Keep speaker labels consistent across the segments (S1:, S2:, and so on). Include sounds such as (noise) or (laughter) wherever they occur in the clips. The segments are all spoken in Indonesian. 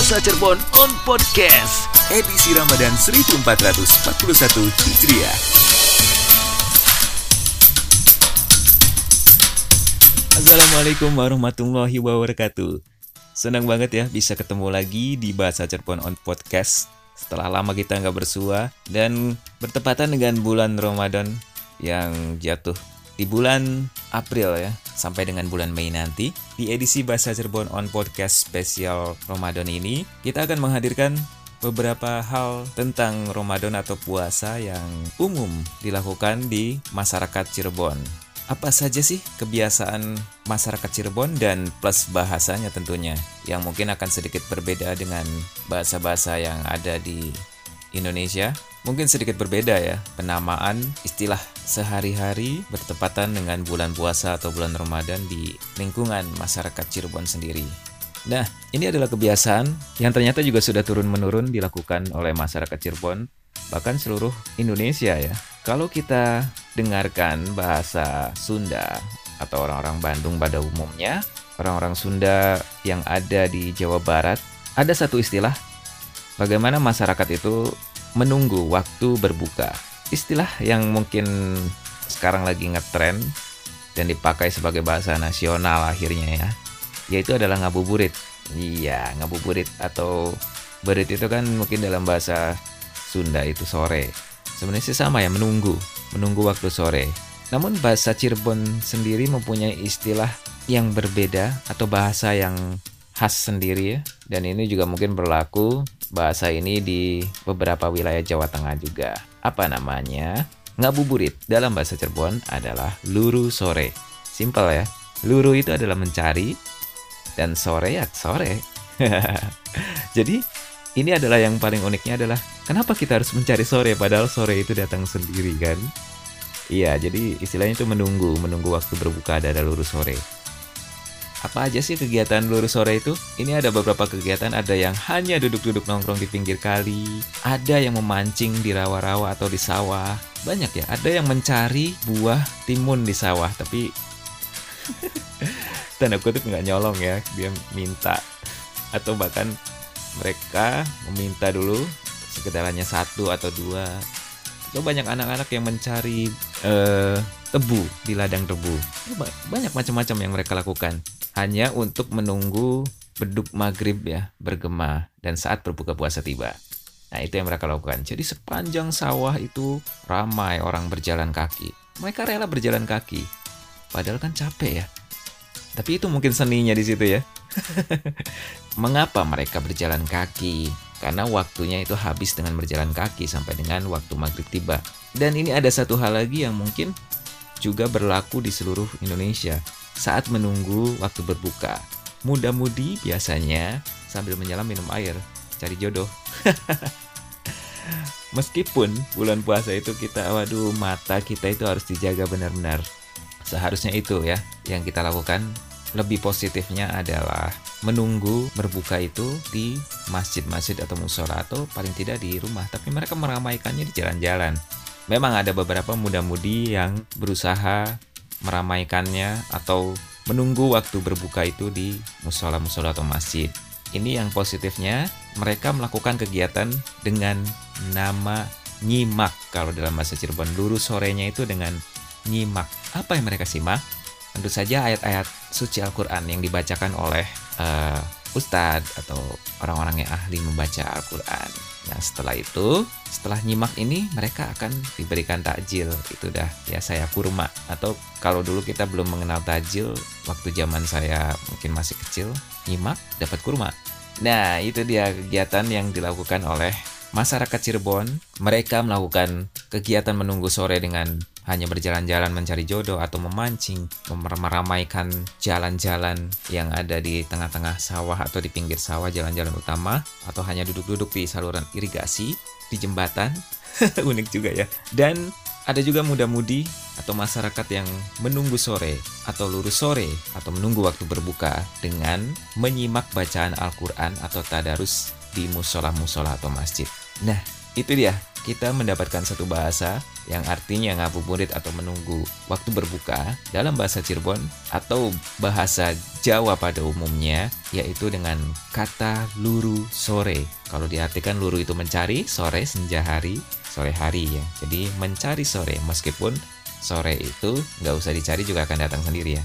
S1: Bahasa Cirebon on Podcast edisi Ramadan 1441 Hijriah. Assalamualaikum warahmatullahi wabarakatuh. Senang banget ya bisa ketemu lagi di Bahasa Cirebon on Podcast. Setelah lama kita nggak bersua dan bertepatan dengan bulan Ramadan yang jatuh di bulan April ya sampai dengan bulan Mei nanti di edisi Bahasa Cirebon on Podcast spesial Ramadan ini kita akan menghadirkan beberapa hal tentang Ramadan atau puasa yang umum dilakukan di masyarakat Cirebon. Apa saja sih kebiasaan masyarakat Cirebon dan plus bahasanya tentunya yang mungkin akan sedikit berbeda dengan bahasa-bahasa yang ada di Indonesia? Mungkin sedikit berbeda ya penamaan istilah sehari-hari bertepatan dengan bulan puasa atau bulan Ramadan di lingkungan masyarakat Cirebon sendiri. Nah, ini adalah kebiasaan yang ternyata juga sudah turun-menurun dilakukan oleh masyarakat Cirebon, bahkan seluruh Indonesia ya. Kalau kita dengarkan bahasa Sunda atau orang-orang Bandung pada umumnya, orang-orang Sunda yang ada di Jawa Barat, ada satu istilah bagaimana masyarakat itu menunggu waktu berbuka. Istilah yang mungkin sekarang lagi ngetren dan dipakai sebagai bahasa nasional akhirnya ya, yaitu adalah ngabuburit. Iya, ngabuburit atau berit itu kan mungkin dalam bahasa Sunda itu sore. Sebenarnya sih sama ya, menunggu, menunggu waktu sore. Namun bahasa Cirebon sendiri mempunyai istilah yang berbeda atau bahasa yang khas sendiri ya. Dan ini juga mungkin berlaku bahasa ini di beberapa wilayah Jawa Tengah juga. Apa namanya? Ngabuburit dalam bahasa Cirebon adalah luru sore. Simpel ya. Luru itu adalah mencari dan sore ya sore. (laughs) Jadi ini adalah yang paling uniknya adalah kenapa kita harus mencari sore padahal sore itu datang sendiri kan? Iya, jadi istilahnya itu menunggu, menunggu waktu berbuka ada luru sore. Apa aja sih kegiatan lurus sore itu? Ini ada beberapa kegiatan, ada yang hanya duduk-duduk nongkrong di pinggir kali, ada yang memancing di rawa-rawa atau di sawah. Banyak ya, ada yang mencari buah timun di sawah, tapi (laughs) tanda kutip nggak nyolong ya, dia minta. Atau bahkan mereka meminta dulu sekedar hanya satu atau dua. Atau banyak anak-anak yang mencari uh, tebu di ladang tebu. Banyak macam-macam yang mereka lakukan hanya untuk menunggu beduk maghrib ya bergema dan saat berbuka puasa tiba. Nah itu yang mereka lakukan. Jadi sepanjang sawah itu ramai orang berjalan kaki. Mereka rela berjalan kaki. Padahal kan capek ya. Tapi itu mungkin seninya di situ ya. (laughs) Mengapa mereka berjalan kaki? Karena waktunya itu habis dengan berjalan kaki sampai dengan waktu maghrib tiba. Dan ini ada satu hal lagi yang mungkin juga berlaku di seluruh Indonesia saat menunggu waktu berbuka. Muda-mudi biasanya sambil menyelam minum air, cari jodoh. (laughs) Meskipun bulan puasa itu kita, waduh, mata kita itu harus dijaga benar-benar. Seharusnya itu ya yang kita lakukan. Lebih positifnya adalah menunggu berbuka itu di masjid-masjid atau musola atau paling tidak di rumah. Tapi mereka meramaikannya di jalan-jalan. Memang ada beberapa muda-mudi yang berusaha meramaikannya atau menunggu waktu berbuka itu di musola-musola atau masjid. Ini yang positifnya, mereka melakukan kegiatan dengan nama nyimak. Kalau dalam bahasa Cirebon, lurus sorenya itu dengan nyimak. Apa yang mereka simak? Tentu saja ayat-ayat suci Al-Quran yang dibacakan oleh uh, ustadz atau orang-orang yang ahli membaca Al-Quran. Nah setelah itu, setelah nyimak ini mereka akan diberikan takjil. Itu dah ya saya kurma. Atau kalau dulu kita belum mengenal takjil, waktu zaman saya mungkin masih kecil, nyimak dapat kurma. Nah itu dia kegiatan yang dilakukan oleh masyarakat Cirebon. Mereka melakukan kegiatan menunggu sore dengan hanya berjalan-jalan mencari jodoh atau memancing, meramaikan jalan-jalan yang ada di tengah-tengah sawah atau di pinggir sawah jalan-jalan utama atau hanya duduk-duduk di saluran irigasi di jembatan. (laughs) Unik juga ya. Dan ada juga muda-mudi atau masyarakat yang menunggu sore atau lurus sore atau menunggu waktu berbuka dengan menyimak bacaan Al-Quran atau tadarus di musola-musola atau masjid. Nah, Itu dia, kita mendapatkan satu bahasa yang artinya ngabuburit atau menunggu waktu berbuka dalam bahasa Cirebon atau bahasa Jawa pada umumnya yaitu dengan kata luru sore. Kalau diartikan luru itu mencari, sore senja hari, sore hari ya. Jadi mencari sore meskipun sore itu nggak usah dicari juga akan datang sendiri ya.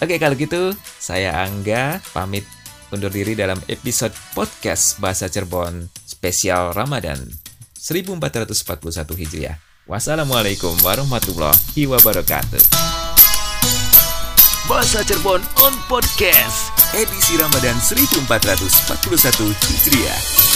S1: Oke kalau gitu saya Angga pamit undur diri dalam episode podcast Bahasa Cirebon spesial Ramadan 1441 Hijriah. Wassalamualaikum warahmatullahi wabarakatuh.
S2: Bahasa Cirebon on Podcast
S1: Edisi Ramadan 1441 Hijriah.